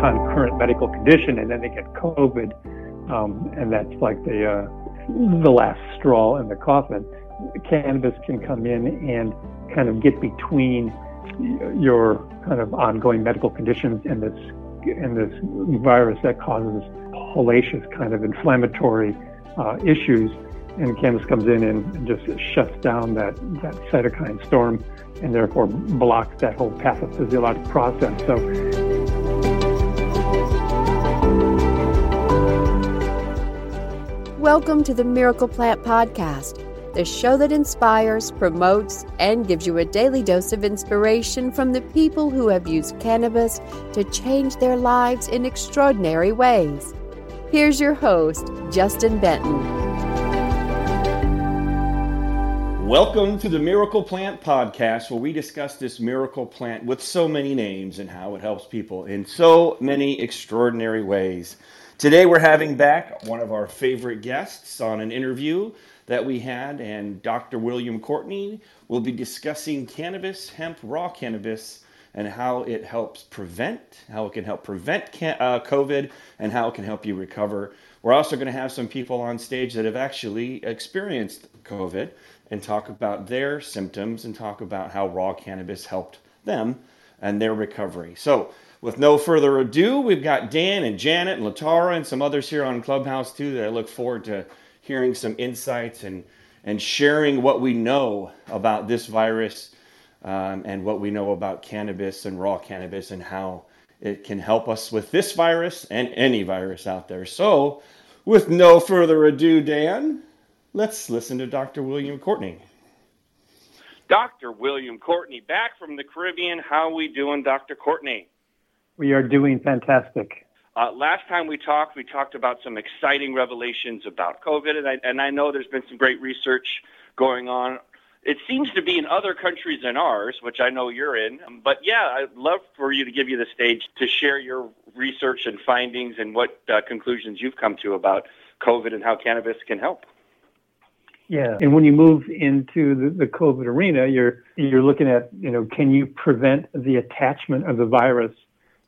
concurrent medical condition, and then they get COVID, um, and that's like the uh, the last straw in the coffin. Cannabis can come in and kind of get between your kind of ongoing medical conditions and this and this virus that causes hellacious kind of inflammatory uh, issues. And cannabis comes in and just shuts down that, that cytokine storm and therefore blocks that whole pathophysiologic process. So Welcome to the Miracle Plant Podcast the show that inspires, promotes, and gives you a daily dose of inspiration from the people who have used cannabis to change their lives in extraordinary ways. Here's your host, Justin Benton. Welcome to the Miracle Plant Podcast, where we discuss this miracle plant with so many names and how it helps people in so many extraordinary ways. Today, we're having back one of our favorite guests on an interview that we had, and Dr. William Courtney will be discussing cannabis, hemp, raw cannabis, and how it helps prevent, how it can help prevent can- uh, COVID, and how it can help you recover. We're also going to have some people on stage that have actually experienced COVID and talk about their symptoms and talk about how raw cannabis helped them and their recovery. So, with no further ado, we've got Dan and Janet and Latara and some others here on Clubhouse too that I look forward to hearing some insights and, and sharing what we know about this virus um, and what we know about cannabis and raw cannabis and how it can help us with this virus and any virus out there. So, with no further ado, Dan, let's listen to Dr. William Courtney. Dr. William Courtney, back from the Caribbean. How we doing, Dr. Courtney? We are doing fantastic. Uh, last time we talked, we talked about some exciting revelations about COVID, and I, and I know there's been some great research going on. It seems to be in other countries than ours, which I know you're in. But yeah, I'd love for you to give you the stage to share your research and findings and what uh, conclusions you've come to about COVID and how cannabis can help. Yeah, and when you move into the, the COVID arena, you're you're looking at you know can you prevent the attachment of the virus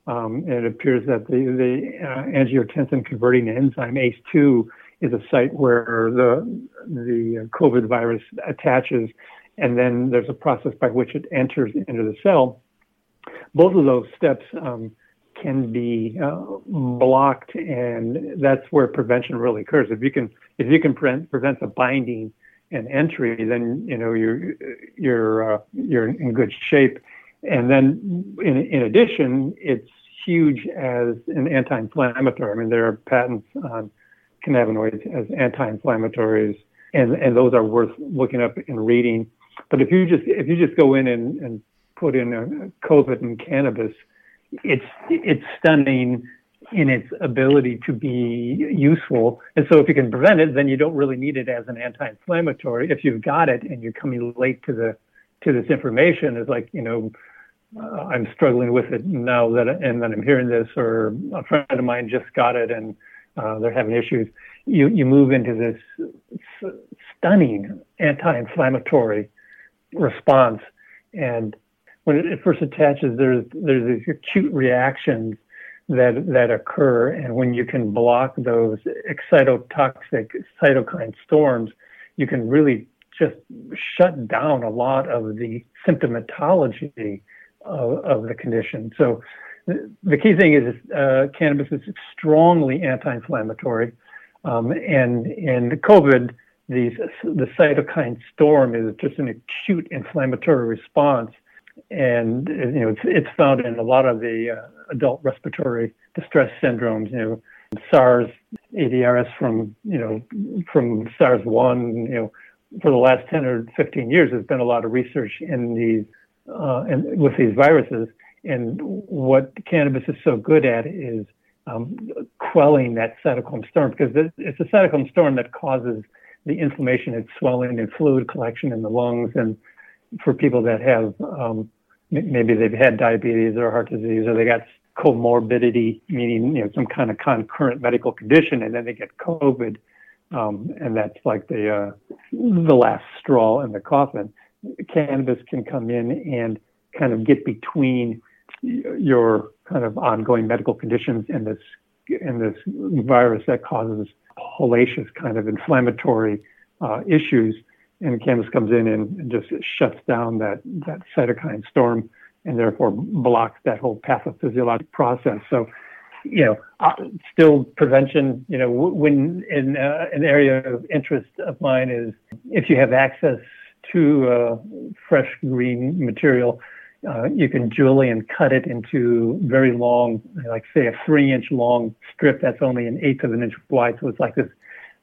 um, and it appears that the, the uh, angiotensin converting enzyme ACE2 is a site where the, the COVID virus attaches, and then there's a process by which it enters into the cell. Both of those steps um, can be uh, blocked, and that's where prevention really occurs. If you can, if you can prevent, prevent the binding and entry, then you know you're you're uh, you're in good shape. And then, in, in addition, it's huge as an anti-inflammatory. I mean, there are patents on cannabinoids as anti-inflammatories, and and those are worth looking up and reading. But if you just if you just go in and, and put in a COVID and cannabis, it's it's stunning in its ability to be useful. And so if you can prevent it, then you don't really need it as an anti-inflammatory. If you've got it and you're coming late to the to this information, it's like you know uh, I'm struggling with it now that and then I'm hearing this, or a friend of mine just got it and uh, they're having issues. You you move into this stunning anti-inflammatory response, and when it first attaches, there's there's these acute reactions that that occur, and when you can block those excitotoxic cytokine storms, you can really just shut down a lot of the symptomatology of, of the condition. So the key thing is uh, cannabis is strongly anti-inflammatory, um, and in COVID, these, the cytokine storm is just an acute inflammatory response, and you know it's, it's found in a lot of the uh, adult respiratory distress syndromes. You know, SARS, ADRS from you know from SARS one. You know, for the last 10 or 15 years, there's been a lot of research in these uh, and with these viruses. And what cannabis is so good at is um, quelling that cytokine storm because it's a cytokine storm that causes the inflammation and swelling and fluid collection in the lungs. And for people that have um, maybe they've had diabetes or heart disease or they got comorbidity, meaning you know some kind of concurrent medical condition, and then they get COVID, um, and that's like the uh, the last straw in the coffin cannabis can come in and kind of get between your kind of ongoing medical conditions and this in this virus that causes hellacious kind of inflammatory uh, issues, and cannabis comes in and, and, just shuts down that that cytokine storm and therefore blocks that whole pathophysiologic process. So, you know, uh, still prevention. You know, when in uh, an area of interest of mine is if you have access to uh, fresh green material, uh, you can julienne cut it into very long, like say a three inch long strip that's only an eighth of an inch wide. So it's like this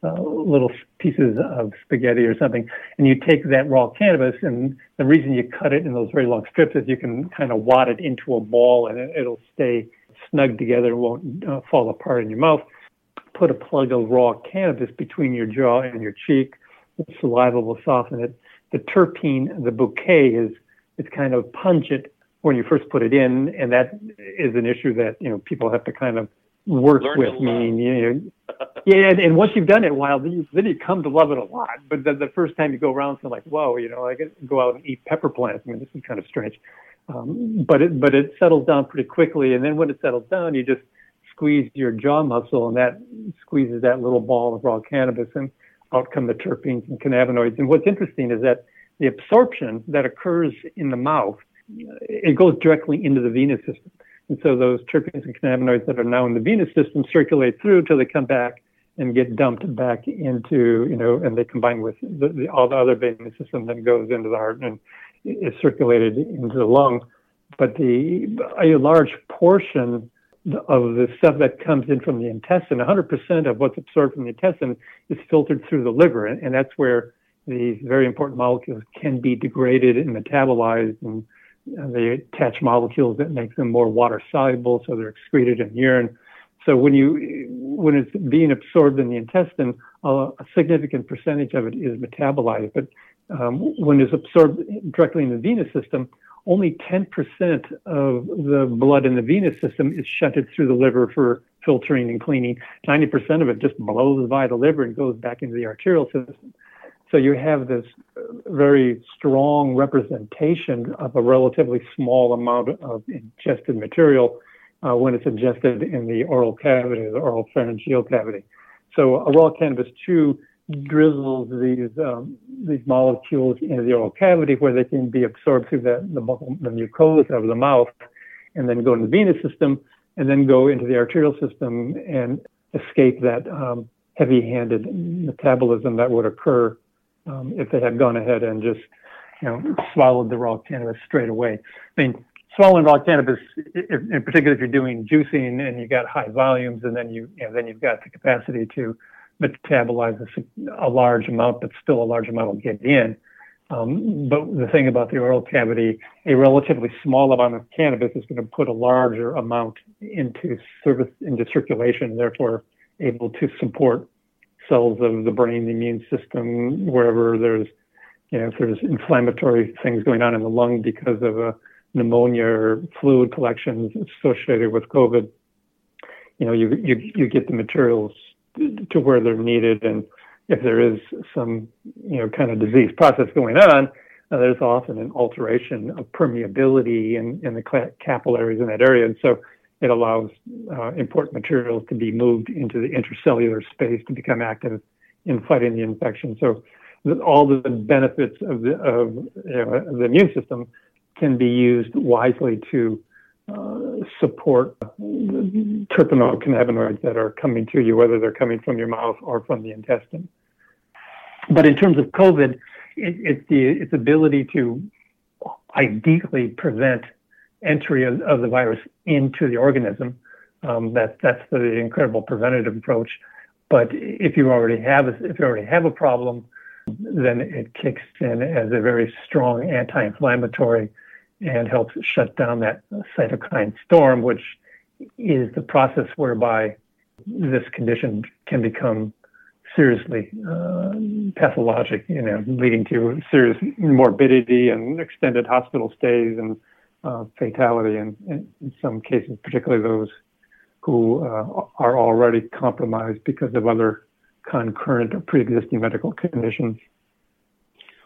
uh, little pieces of spaghetti or something. And you take that raw cannabis, and the reason you cut it in those very long strips is you can kind of wad it into a ball and it, will stay snug together won't uh, fall apart in your mouth. Put a plug of raw cannabis between your jaw and your cheek. The saliva will soften it. The terpene, the bouquet is it's kind of pungent when you first put it in, and that is an issue that you know people have to kind of work Learn with. Meaning, you know, yeah, and, and once you've done it a while, then you, then you come to love it a lot. But the, the first time you go around, it's like, whoa, you know, I get go out and eat pepper plants. I mean, this is kind of strange. Um, but it but it settles down pretty quickly, and then when it settles down, you just squeeze your jaw muscle, and that squeezes that little ball of raw cannabis, and out come the terpenes and cannabinoids. And what's interesting is that the absorption that occurs in the mouth, it goes directly into the venous system. And so those terpenes and cannabinoids that are now in the venous system circulate through till they come back and get dumped back into, you know, and they combine with the, the, all the other venous system, then goes into the heart and is circulated into the lung. But the a large portion of the stuff that comes in from the intestine, 100% of what's absorbed from the intestine is filtered through the liver, and, and that's where these very important molecules can be degraded and metabolized, and they attach molecules that make them more water soluble, so they're excreted in urine. So when you when it's being absorbed in the intestine, a significant percentage of it is metabolized. But um, when it's absorbed directly in the venous system, only 10% of the blood in the venous system is shunted through the liver for filtering and cleaning. 90% of it just blows by the liver and goes back into the arterial system. So you have this very strong representation of a relatively small amount of ingested material uh, when it's ingested in the oral cavity, the oral pharyngeal cavity. So a raw cannabis chew drizzles these um, these molecules into the oral cavity where they can be absorbed through the, the, the mucosa of the mouth and then go into the venous system and then go into the arterial system and escape that um, heavy-handed metabolism that would occur um, if they had gone ahead and just, you know, swallowed the raw cannabis straight away. I mean, swallowing raw cannabis, if, in particular, if you're doing juicing and you've got high volumes, and then you, you know, then you've got the capacity to metabolize a, a large amount, but still a large amount will get in. Um, but the thing about the oral cavity, a relatively small amount of cannabis is going to put a larger amount into service into circulation, therefore able to support cells of the brain, the immune system, wherever there's, you know, if there's inflammatory things going on in the lung because of a pneumonia or fluid collections associated with COVID, you know, you, you, you get the materials to where they're needed. And if there is some, you know, kind of disease process going on, uh, there's often an alteration of permeability in, in the capillaries in that area. And so it allows uh, important materials to be moved into the intracellular space to become active in fighting the infection. So all the benefits of the, of, you know, the immune system can be used wisely to support terpenoid cannabinoids that are coming to you, whether they're coming from your mouth or from the intestine. But in terms of COVID, it, it's the its ability to ideally prevent entry of, of the virus into the organism. Um, that, that's the incredible preventative approach. But if you already have a, if you already have a problem, then it kicks in as a very strong anti-inflammatory and helps shut down that cytokine storm, which is the process whereby this condition can become seriously uh, pathologic, you know, leading to serious morbidity and extended hospital stays and uh, fatality in, in, some cases, particularly those who uh, are already compromised because of other concurrent or pre-existing medical conditions.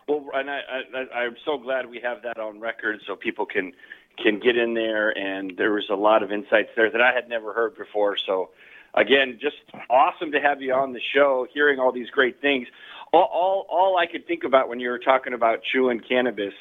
Well, and I, I, I'm so glad we have that on record so people can can get in there. And there was a lot of insights there that I had never heard before. So, again, just awesome to have you on the show, hearing all these great things. All, all, all I could think about when you were talking about chewing cannabis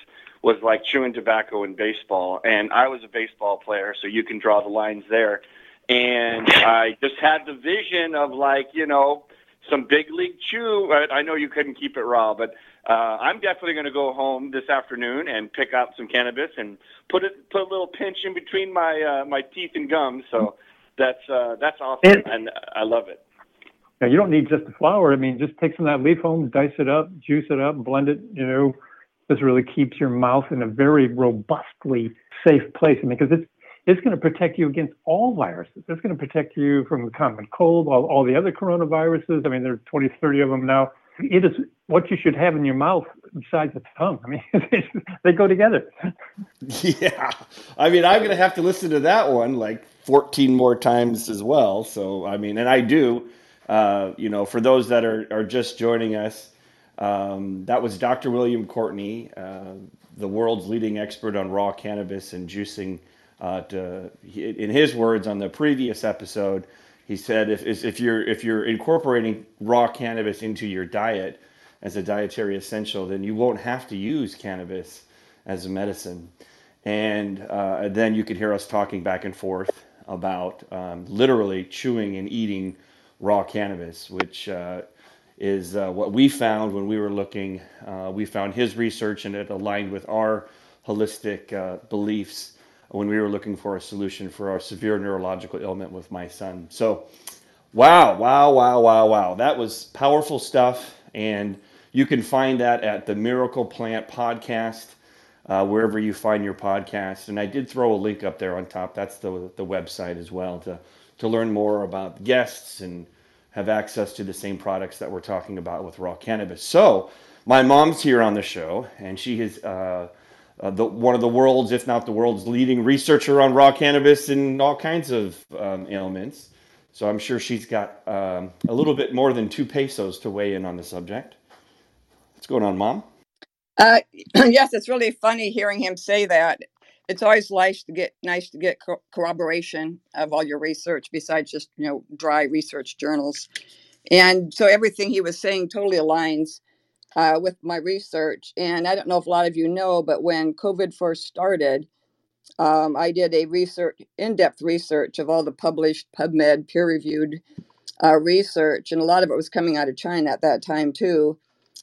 was like chewing tobacco in baseball. And I was a baseball player, so you can draw the lines there. And I just had the vision of like, you know, some big league chew. I, I know you couldn't keep it raw, but uh, I'm definitely going to go home this afternoon and pick out some cannabis and put it put a little pinch in between my uh, my teeth and gums. So that's uh, that's awesome, it, and I love it. Yeah, you don't need just the flower. I mean, just take some of that leaf home, dice it up, juice it up, blend it. You know, this really keeps your mouth in a very robustly safe place. I mean, because it's it's going to protect you against all viruses. It's going to protect you from the common cold, all, all the other coronaviruses. I mean, there's 20, 30 of them now. It is what you should have in your mouth besides the tongue. I mean, they go together. Yeah. I mean, I'm going to have to listen to that one like 14 more times as well. So, I mean, and I do, uh, you know, for those that are, are just joining us, um, that was Dr. William Courtney, uh, the world's leading expert on raw cannabis and juicing uh, to, in his words on the previous episode, he said if, if you're if you're incorporating raw cannabis into your diet as a dietary essential, then you won't have to use cannabis as a medicine. And uh, then you could hear us talking back and forth about um, literally chewing and eating raw cannabis, which uh, is uh, what we found when we were looking. Uh, we found his research and it aligned with our holistic uh, beliefs when we were looking for a solution for our severe neurological ailment with my son. So, wow, wow, wow, wow, wow. That was powerful stuff. And you can find that at the Miracle Plant podcast, uh, wherever you find your podcast. And I did throw a link up there on top. That's the, the website as well to, to learn more about guests and have access to the same products that we're talking about with raw cannabis. So, my mom's here on the show, and she has. Uh, uh, the, one of the world's, if not the world's leading researcher on raw cannabis and all kinds of um, ailments. So I'm sure she's got um, a little bit more than two pesos to weigh in on the subject. What's going on, Mom? Uh, yes, it's really funny hearing him say that. It's always nice to get nice to get co- corroboration of all your research besides just you know dry research journals. And so everything he was saying totally aligns uh, with my research. And I don't know if a lot of you know, but when COVID first started, um, I did a research, in-depth research of all the published PubMed peer-reviewed uh, research, and a lot of it was coming out of China at that time too.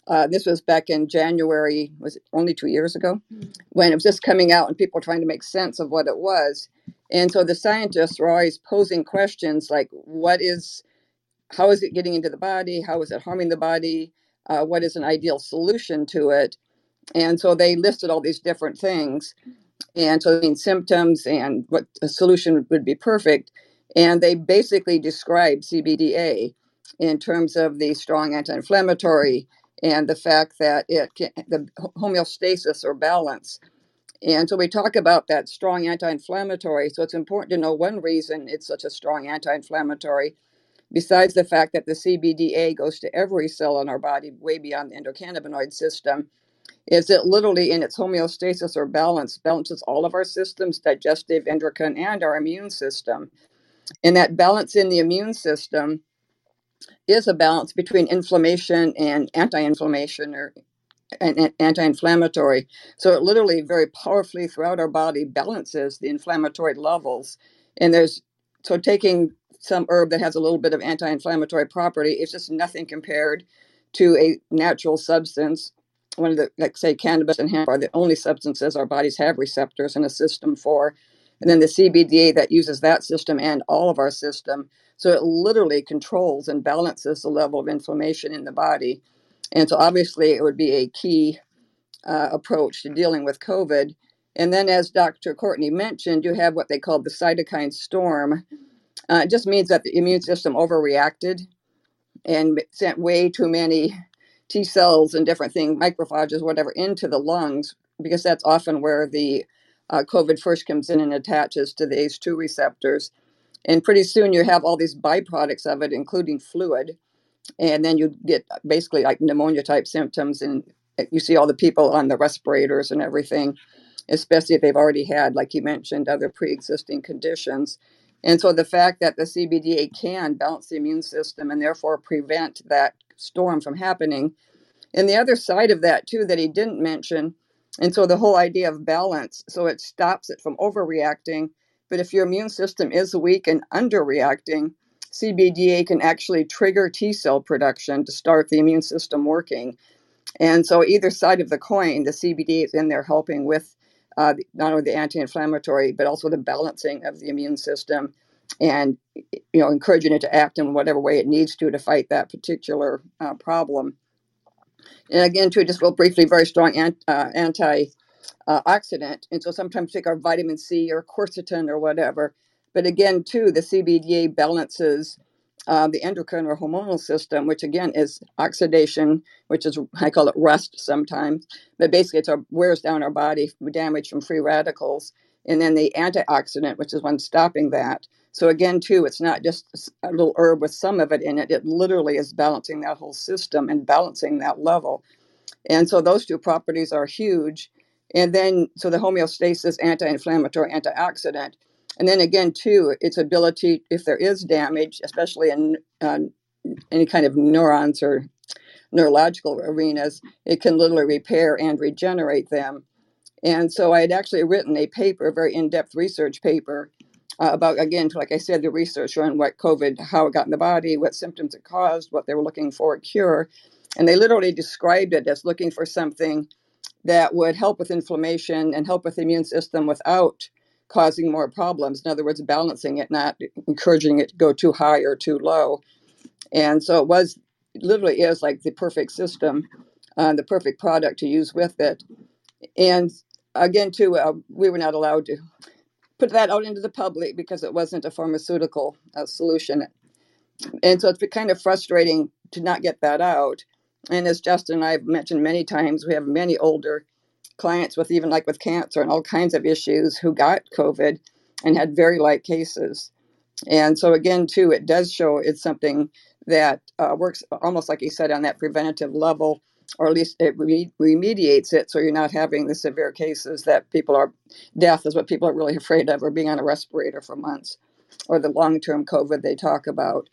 Uh, this was back in January, was it only two years ago, when it was just coming out and people were trying to make sense of what it was. And so the scientists were always posing questions like, what is, how is it getting into the body? How is it harming the body? Uh, what is an ideal solution to it. And so they listed all these different things. And so, I mean, symptoms and what a solution would be perfect. And they basically describe CBDA in terms of the strong anti inflammatory and the fact that it can, the homeostasis or balance. And so we talk about that strong anti inflammatory. So it's important to know one reason it's such a strong anti inflammatory besides the fact that the CBDA goes to every cell in our body, way beyond the endocannabinoid system, is it literally in its homeostasis or balance balances all of our systems digestive, endocrine, and our immune system. And that balance in the immune system is a balance between inflammation and anti inflammation or anti inflammatory. So it literally very powerfully throughout our body balances the inflammatory levels. And there's so taking some herb that has a little bit of anti-inflammatory property it's just nothing compared to a natural substance. One of the like say cannabis and hemp are the only substances our bodies have receptors and a system for. And then the cbda that uses that system and all of our system. So it literally controls and balances the level of inflammation in the body. And so obviously it would be a key uh, approach to dealing with covid. And then as dr courtney mentioned you have what they call the cytokine storm uh, it just means that the immune system overreacted and sent way too many T cells and different things, macrophages, whatever, into the lungs, because that's often where the uh, COVID first comes in and attaches to the ACE2 receptors. And pretty soon you have all these byproducts of it, including fluid. And then you get basically like pneumonia type symptoms and you see all the people on the respirators and everything, especially if they've already had, like you mentioned, other pre-existing conditions. And so the fact that the CBDA can balance the immune system and therefore prevent that storm from happening. And the other side of that too that he didn't mention, and so the whole idea of balance, so it stops it from overreacting. But if your immune system is weak and underreacting, CBDA can actually trigger T cell production to start the immune system working. And so, either side of the coin, the CBD is in there helping with uh, not only the anti-inflammatory but also the balancing of the immune system, and you know, encouraging it to act in whatever way it needs to to fight that particular uh, problem. And again, too, just real briefly, very strong ant, uh, anti uh, oxidant. And so sometimes take our vitamin C or quercetin or whatever. But again, too, the CBDA balances uh, the endocrine or hormonal system, which again is oxidation, which is I call it rust sometimes, but basically it's our wears down our body, damage from free radicals, and then the antioxidant, which is one stopping that. So again, too, it's not just a little herb with some of it in it; it literally is balancing that whole system and balancing that level. And so those two properties are huge. And then, so the homeostasis, anti-inflammatory, antioxidant and then again, too, its ability, if there is damage, especially in uh, any kind of neurons or neurological arenas, it can literally repair and regenerate them. And so I had actually written a paper, a very in depth research paper uh, about, again, like I said, the research on what COVID, how it got in the body, what symptoms it caused, what they were looking for a cure. And they literally described it as looking for something that would help with inflammation and help with the immune system without causing more problems. In other words, balancing it, not encouraging it to go too high or too low. And so it was literally is like the perfect system, uh, the perfect product to use with it. And again, too, uh, we were not allowed to put that out into the public because it wasn't a pharmaceutical uh, solution. And so it's been kind of frustrating to not get that out. And as Justin and I have mentioned many times, we have many older clients with even like with cancer and all kinds of issues who got COVID and had very light cases. And so again, too, it does show it's something that uh, works almost like you said on that preventative level, or at least it re- remediates it, so you're not having the severe cases that people are. Death is what people are really afraid of, or being on a respirator for months, or the long-term COVID they talk about.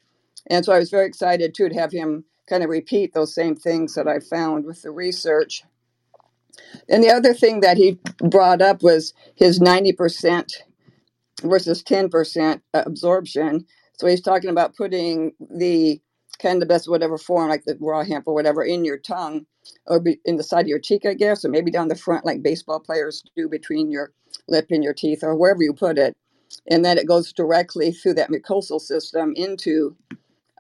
And so I was very excited too to have him kind of repeat those same things that I found with the research and the other thing that he brought up was his 90% versus 10% absorption. So he's talking about putting the cannabis, whatever form, like the raw hemp or whatever, in your tongue or be in the side of your cheek, I guess, or maybe down the front, like baseball players do between your lip and your teeth or wherever you put it. And then it goes directly through that mucosal system into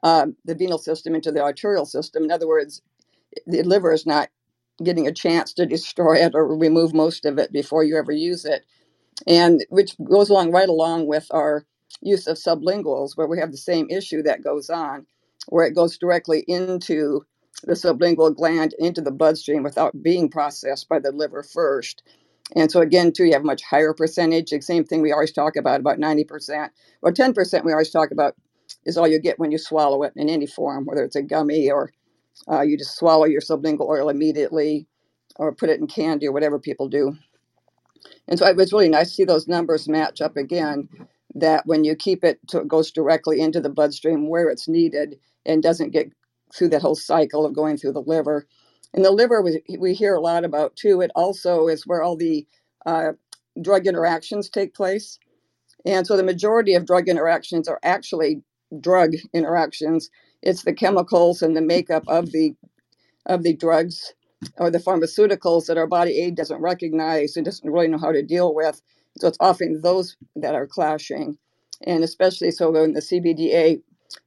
uh, the venal system, into the arterial system. In other words, the liver is not getting a chance to destroy it or remove most of it before you ever use it. And which goes along right along with our use of sublinguals, where we have the same issue that goes on, where it goes directly into the sublingual gland into the bloodstream without being processed by the liver first. And so again, too, you have a much higher percentage. The same thing we always talk about, about 90%. Or 10% we always talk about is all you get when you swallow it in any form, whether it's a gummy or uh, you just swallow your sublingual oil immediately or put it in candy or whatever people do. And so it was really nice to see those numbers match up again. That when you keep it, to, it goes directly into the bloodstream where it's needed and doesn't get through that whole cycle of going through the liver. And the liver, we, we hear a lot about too. It also is where all the uh, drug interactions take place. And so the majority of drug interactions are actually drug interactions it's the chemicals and the makeup of the of the drugs or the pharmaceuticals that our body aid doesn't recognize and doesn't really know how to deal with. So it's often those that are clashing, and especially so in the CBDA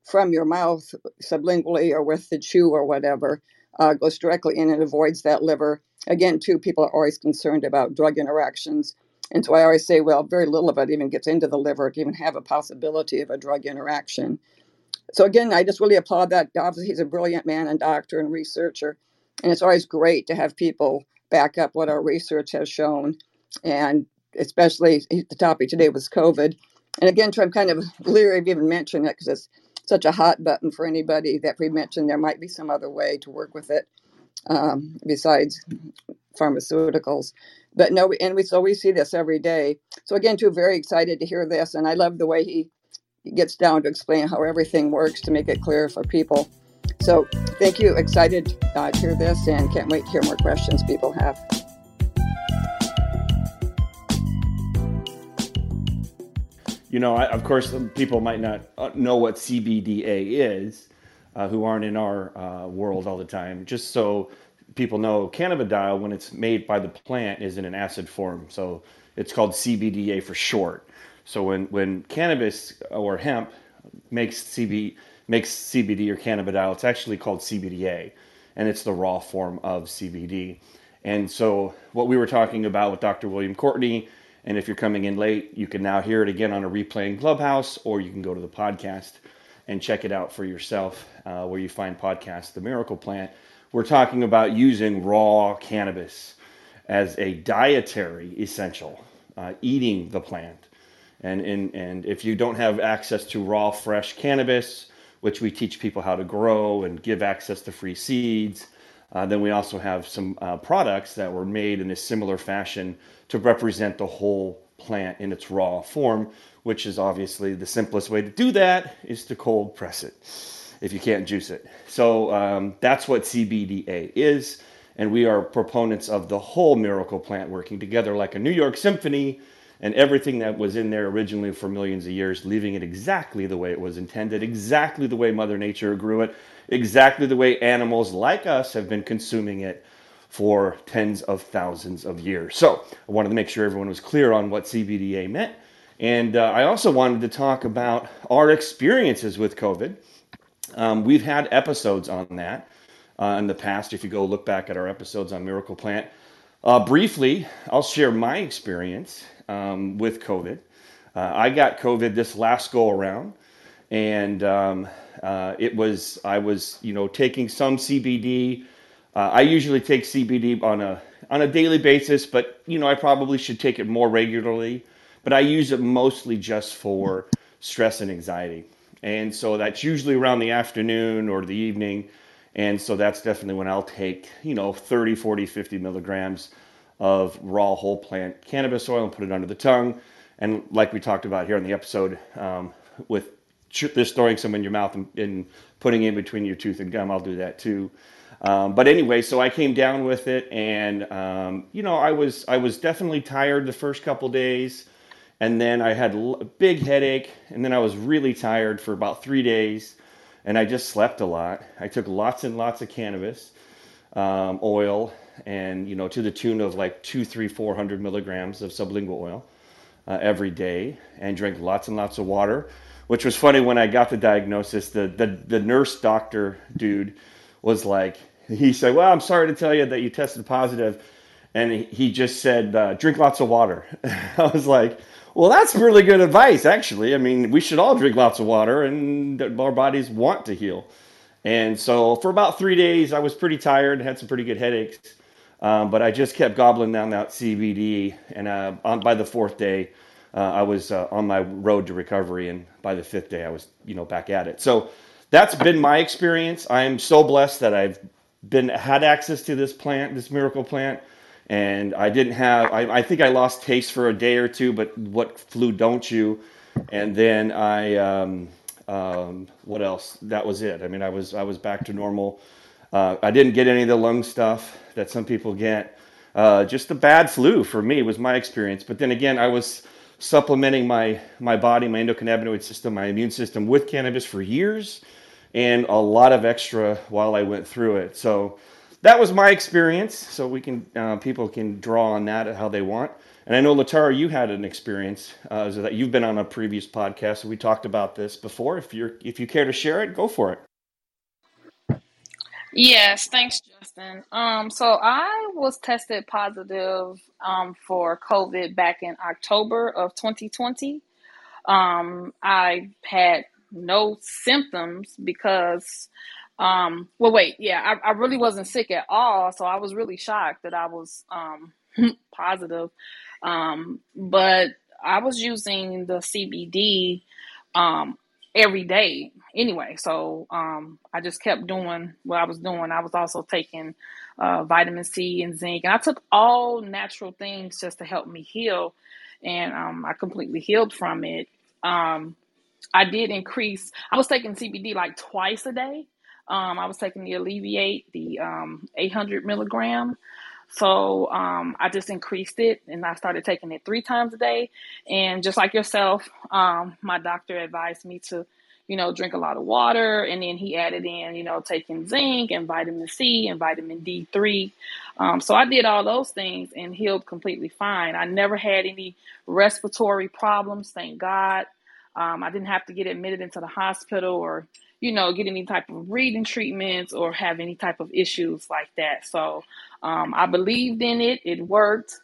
from your mouth sublingually or with the chew or whatever uh, goes directly in and avoids that liver. Again, too, people are always concerned about drug interactions. And so I always say, well, very little of it even gets into the liver to even have a possibility of a drug interaction. So again, I just really applaud that. Obviously, he's a brilliant man and doctor and researcher, and it's always great to have people back up what our research has shown, and especially the topic today was COVID. And again, I'm kind of leery of even mentioning it because it's such a hot button for anybody that we mentioned there might be some other way to work with it. um, besides pharmaceuticals. But no, and we so we see this every day. So again, too, very excited to hear this, and I love the way he gets down to explain how everything works to make it clear for people. So thank you. Excited uh, to hear this, and can't wait to hear more questions people have. You know, I, of course, people might not uh, know what CBDA is, uh, who aren't in our uh, world all the time. Just so people know, cannabidiol, when it's made by the plant, is in an acid form. So it's called CBDA for short. So when, when cannabis or hemp makes CB makes CBD or cannabidiol, it's actually called CBDA, and it's the raw form of CBD. And so what we were talking about with Dr. William Courtney and if you're coming in late, you can now hear it again on a replay in Clubhouse, or you can go to the podcast and check it out for yourself uh, where you find podcasts, The Miracle Plant. We're talking about using raw cannabis as a dietary essential, uh, eating the plant. And, and, and if you don't have access to raw, fresh cannabis, which we teach people how to grow and give access to free seeds, uh, then we also have some uh, products that were made in a similar fashion to represent the whole plant in its raw form, which is obviously the simplest way to do that is to cold press it if you can't juice it. So um, that's what CBDA is. And we are proponents of the whole miracle plant working together like a New York symphony and everything that was in there originally for millions of years, leaving it exactly the way it was intended, exactly the way Mother Nature grew it, exactly the way animals like us have been consuming it for tens of thousands of years. So I wanted to make sure everyone was clear on what CBDA meant. And uh, I also wanted to talk about our experiences with COVID. Um, we've had episodes on that uh, in the past. If you go look back at our episodes on Miracle Plant, uh, briefly, I'll share my experience um, with COVID. Uh, I got COVID this last go around, and um, uh, it was I was you know taking some CBD. Uh, I usually take CBD on a on a daily basis, but you know I probably should take it more regularly. But I use it mostly just for stress and anxiety, and so that's usually around the afternoon or the evening. And so that's definitely when I'll take, you know, 30, 40, 50 milligrams of raw whole plant cannabis oil and put it under the tongue. And like we talked about here in the episode, um, with just throwing some in your mouth and, and, putting in between your tooth and gum, I'll do that too. Um, but anyway, so I came down with it, and um, you know, I was I was definitely tired the first couple days, and then I had a big headache, and then I was really tired for about three days, and I just slept a lot. I took lots and lots of cannabis um, oil, and you know to the tune of like two, three, four hundred milligrams of sublingual oil uh, every day, and drank lots and lots of water. Which was funny when I got the diagnosis. The the, the nurse doctor dude was like, he said, "Well, I'm sorry to tell you that you tested positive," and he just said, uh, "Drink lots of water." I was like. Well, that's really good advice, actually. I mean, we should all drink lots of water, and our bodies want to heal. And so, for about three days, I was pretty tired, had some pretty good headaches. Um, but I just kept gobbling down that CBD, and uh, on, by the fourth day, uh, I was uh, on my road to recovery, and by the fifth day, I was, you know, back at it. So that's been my experience. I am so blessed that I've been had access to this plant, this miracle plant, and I didn't have. I, I think I lost taste for a day or two, but what flu don't you? And then I, um, um, what else? That was it. I mean, I was I was back to normal. Uh, I didn't get any of the lung stuff that some people get. Uh, just a bad flu for me was my experience. But then again, I was supplementing my my body, my endocannabinoid system, my immune system with cannabis for years, and a lot of extra while I went through it. So that was my experience. So we can uh, people can draw on that how they want. And I know Latara, you had an experience uh, that you've been on a previous podcast. We talked about this before. If you're if you care to share it, go for it. Yes, thanks, Justin. Um, so I was tested positive um, for COVID back in October of 2020. Um, I had no symptoms because, um, well, wait, yeah, I, I, really wasn't sick at all. So I was really shocked that I was um, positive. Um, but I was using the CBD um, every day anyway. So um, I just kept doing what I was doing. I was also taking uh, vitamin C and zinc. And I took all natural things just to help me heal. And um, I completely healed from it. Um, I did increase, I was taking CBD like twice a day. Um, I was taking the Alleviate, the um, 800 milligram. So um, I just increased it and I started taking it three times a day. And just like yourself, um, my doctor advised me to, you know, drink a lot of water. And then he added in, you know, taking zinc and vitamin C and vitamin D3. Um, so I did all those things and healed completely fine. I never had any respiratory problems, thank God. Um, I didn't have to get admitted into the hospital or, you know, get any type of breathing treatments or have any type of issues like that. So um, I believed in it. It worked,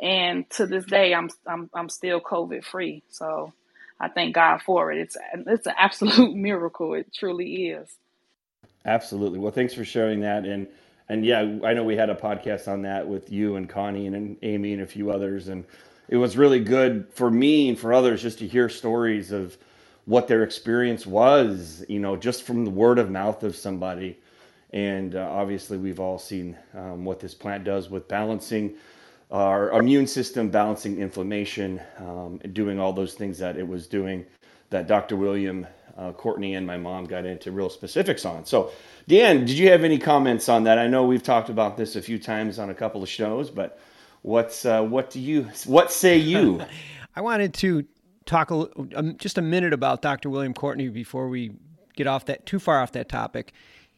and to this day, I'm I'm I'm still COVID free. So I thank God for it. It's it's an absolute miracle. It truly is. Absolutely. Well, thanks for sharing that. And and yeah, I know we had a podcast on that with you and Connie and, and Amy and a few others, and it was really good for me and for others just to hear stories of what their experience was, you know, just from the word of mouth of somebody. And uh, obviously, we've all seen um, what this plant does with balancing our immune system, balancing inflammation, um, doing all those things that it was doing that Dr. William uh, Courtney and my mom got into real specifics on. So, Dan, did you have any comments on that? I know we've talked about this a few times on a couple of shows, but what's uh, what do you what say you? I wanted to talk a, um, just a minute about Dr. William Courtney before we get off that too far off that topic.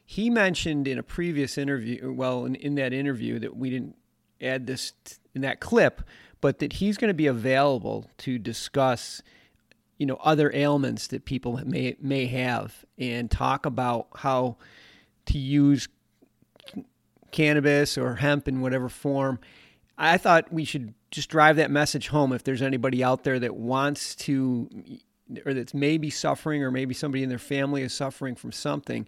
He mentioned in a previous interview, well, in, in that interview, that we didn't add this in that clip, but that he's going to be available to discuss, you know, other ailments that people may may have and talk about how to use cannabis or hemp in whatever form. I thought we should just drive that message home if there's anybody out there that wants to or that's maybe suffering or maybe somebody in their family is suffering from something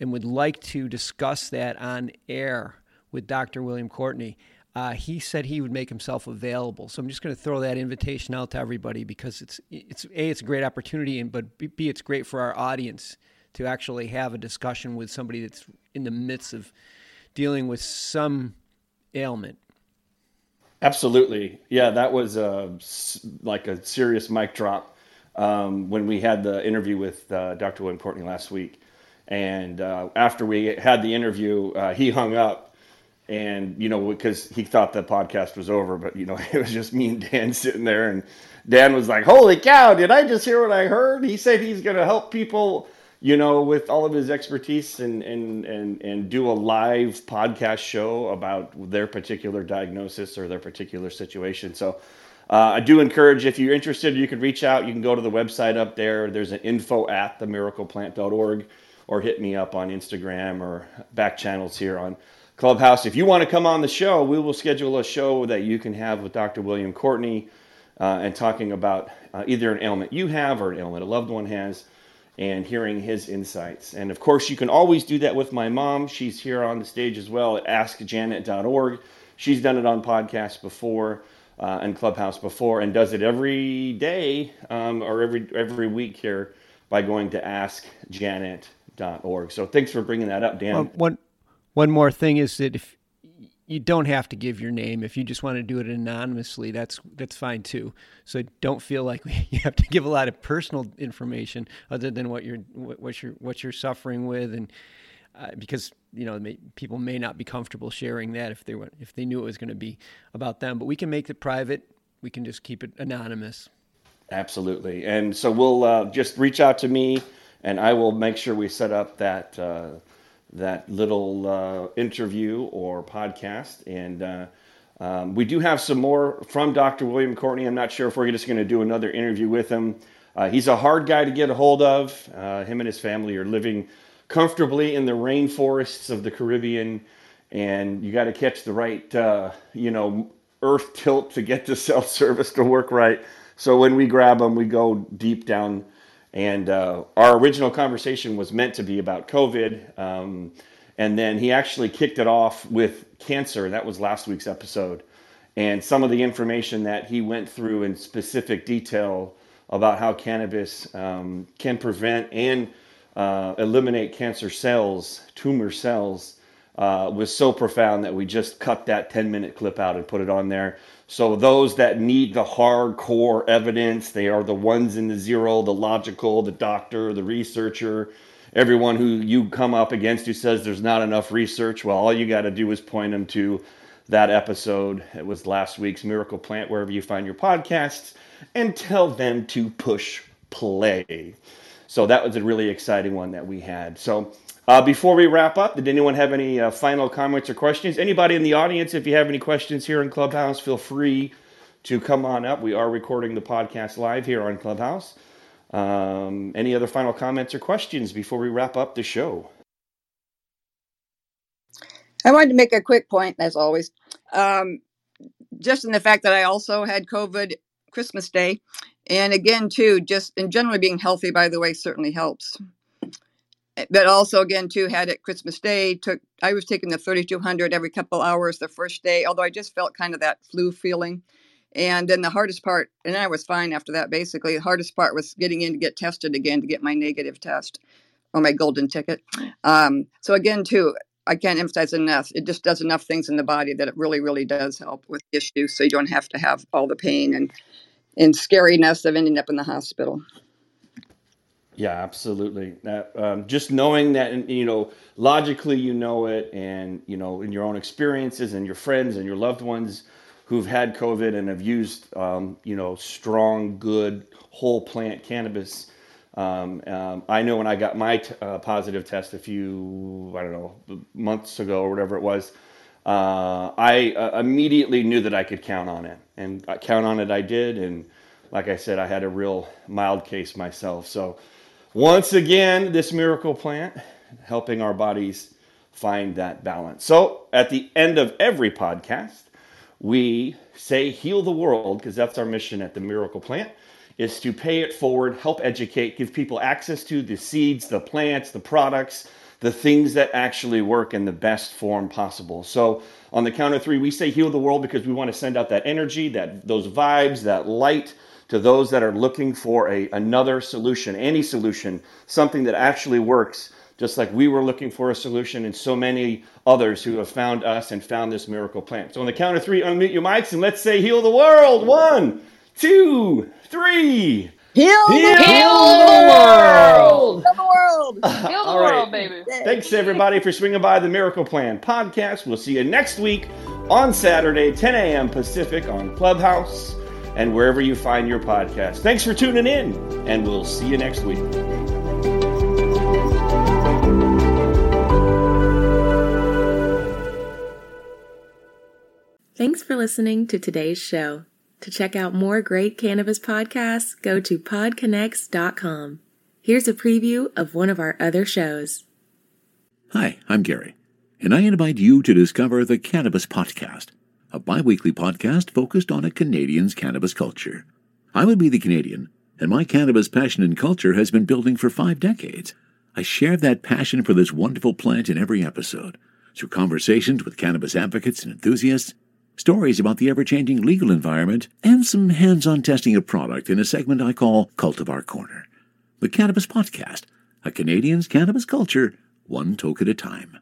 and would like to discuss that on air with Dr. William Courtney. Uh, he said he would make himself available. So I'm just going to throw that invitation out to everybody because it's it's a it's a great opportunity and but b it's great for our audience to actually have a discussion with somebody that's in the midst of dealing with some ailment Absolutely. Yeah, that was uh, like a serious mic drop um, when we had the interview with uh, Dr. William Courtney last week. And uh, after we had the interview, uh, he hung up and, you know, because he thought the podcast was over, but, you know, it was just me and Dan sitting there. And Dan was like, Holy cow, did I just hear what I heard? He said he's going to help people you know, with all of his expertise and, and, and, and do a live podcast show about their particular diagnosis or their particular situation. So uh, I do encourage if you're interested, you can reach out. You can go to the website up there. There's an info at themiracleplant.org or hit me up on Instagram or back channels here on Clubhouse. If you want to come on the show, we will schedule a show that you can have with Dr. William Courtney uh, and talking about uh, either an ailment you have or an ailment a loved one has and hearing his insights. And of course, you can always do that with my mom. She's here on the stage as well at askjanet.org. She's done it on podcasts before uh, and Clubhouse before and does it every day um, or every, every week here by going to askjanet.org. So thanks for bringing that up, Dan. Well, one, one more thing is that if you don't have to give your name. If you just want to do it anonymously that's that's fine too. So don't feel like you have to give a lot of personal information other than what you're what you're what you're suffering with and uh, because you know may, people may not be comfortable sharing that if they were if they knew it was going to be about them. But we can make it private. We can just keep it anonymous. Absolutely. And so we'll uh, just reach out to me and i will make sure we set up that uh, that little uh, interview or podcast. And uh, um, we do have some more from Dr. William Courtney. I'm not sure if we're just going to do another interview with him. Uh, he's a hard guy to get a hold of. Uh, him and his family are living comfortably in the rainforests of the Caribbean, and you got to catch the right, uh, you know, earth tilt to get the cell service to work right. So when we grab them, we go deep down and uh, our original conversation was meant to be about COVID. Um, and then he actually kicked it off with cancer. That was last week's episode. And some of the information that he went through in specific detail about how cannabis um, can prevent and uh, eliminate cancer cells, tumor cells, uh, was so profound that we just cut that 10 minute clip out and put it on there. So those that need the hardcore evidence, they are the ones in the zero, the logical, the doctor, the researcher, everyone who you come up against who says there's not enough research. Well, all you got to do is point them to that episode. It was last week's Miracle Plant, wherever you find your podcasts, and tell them to push play. So that was a really exciting one that we had. So uh, before we wrap up, did anyone have any uh, final comments or questions? Anybody in the audience, if you have any questions here in Clubhouse, feel free to come on up. We are recording the podcast live here on Clubhouse. Um, any other final comments or questions before we wrap up the show? I wanted to make a quick point, as always. Um, just in the fact that I also had COVID Christmas Day. And again, too, just in generally being healthy, by the way, certainly helps. But also again too had it christmas day took i was taking the 3200 every couple hours the first day although i just felt kind of that flu feeling. And then the hardest part and i was fine after that basically the hardest part was getting in to get tested again to get my negative test or my golden ticket. Um, so again too i can't emphasize enough it just does enough things in the body that it really really does help with issues so you don't have to have all the pain and and scariness of ending up in the hospital Yeah, absolutely. That um, just knowing that, you know, logically you know it, and you know, in your own experiences and your friends and your loved ones who've had COVID and have used, um, you know, strong, good whole plant cannabis. Um, um, I know when I got my t- uh, positive test a few, I don't know, months ago or whatever it was, uh, I uh, immediately knew that I could count on it, and uh, count on it I did. And like I said, I had a real mild case myself, so. Once again, this miracle plant helping our bodies find that balance. So, at the end of every podcast, we say heal the world because that's our mission at the miracle plant is to pay it forward, help educate, give people access to the seeds, the plants, the products, the things that actually work in the best form possible. So, on the count of 3, we say heal the world because we want to send out that energy, that those vibes, that light to those that are looking for a, another solution, any solution, something that actually works, just like we were looking for a solution and so many others who have found us and found this miracle plant. So on the count of three, unmute your mics and let's say heal the world. One, two, three. Heal, Heal the, the world. Heal the world. Heal the All right. world, baby. Thanks everybody for swinging by the Miracle Plant podcast. We'll see you next week on Saturday, 10 a.m. Pacific on Clubhouse and wherever you find your podcast. Thanks for tuning in, and we'll see you next week. Thanks for listening to today's show. To check out more great cannabis podcasts, go to podconnects.com. Here's a preview of one of our other shows. Hi, I'm Gary, and I invite you to discover the Cannabis Podcast, a bi weekly podcast focused on a Canadian's cannabis culture. I would be the Canadian, and my cannabis passion and culture has been building for five decades. I share that passion for this wonderful plant in every episode through conversations with cannabis advocates and enthusiasts, stories about the ever changing legal environment, and some hands on testing of product in a segment I call Cultivar Corner. The Cannabis Podcast, a Canadian's cannabis culture, one toke at a time.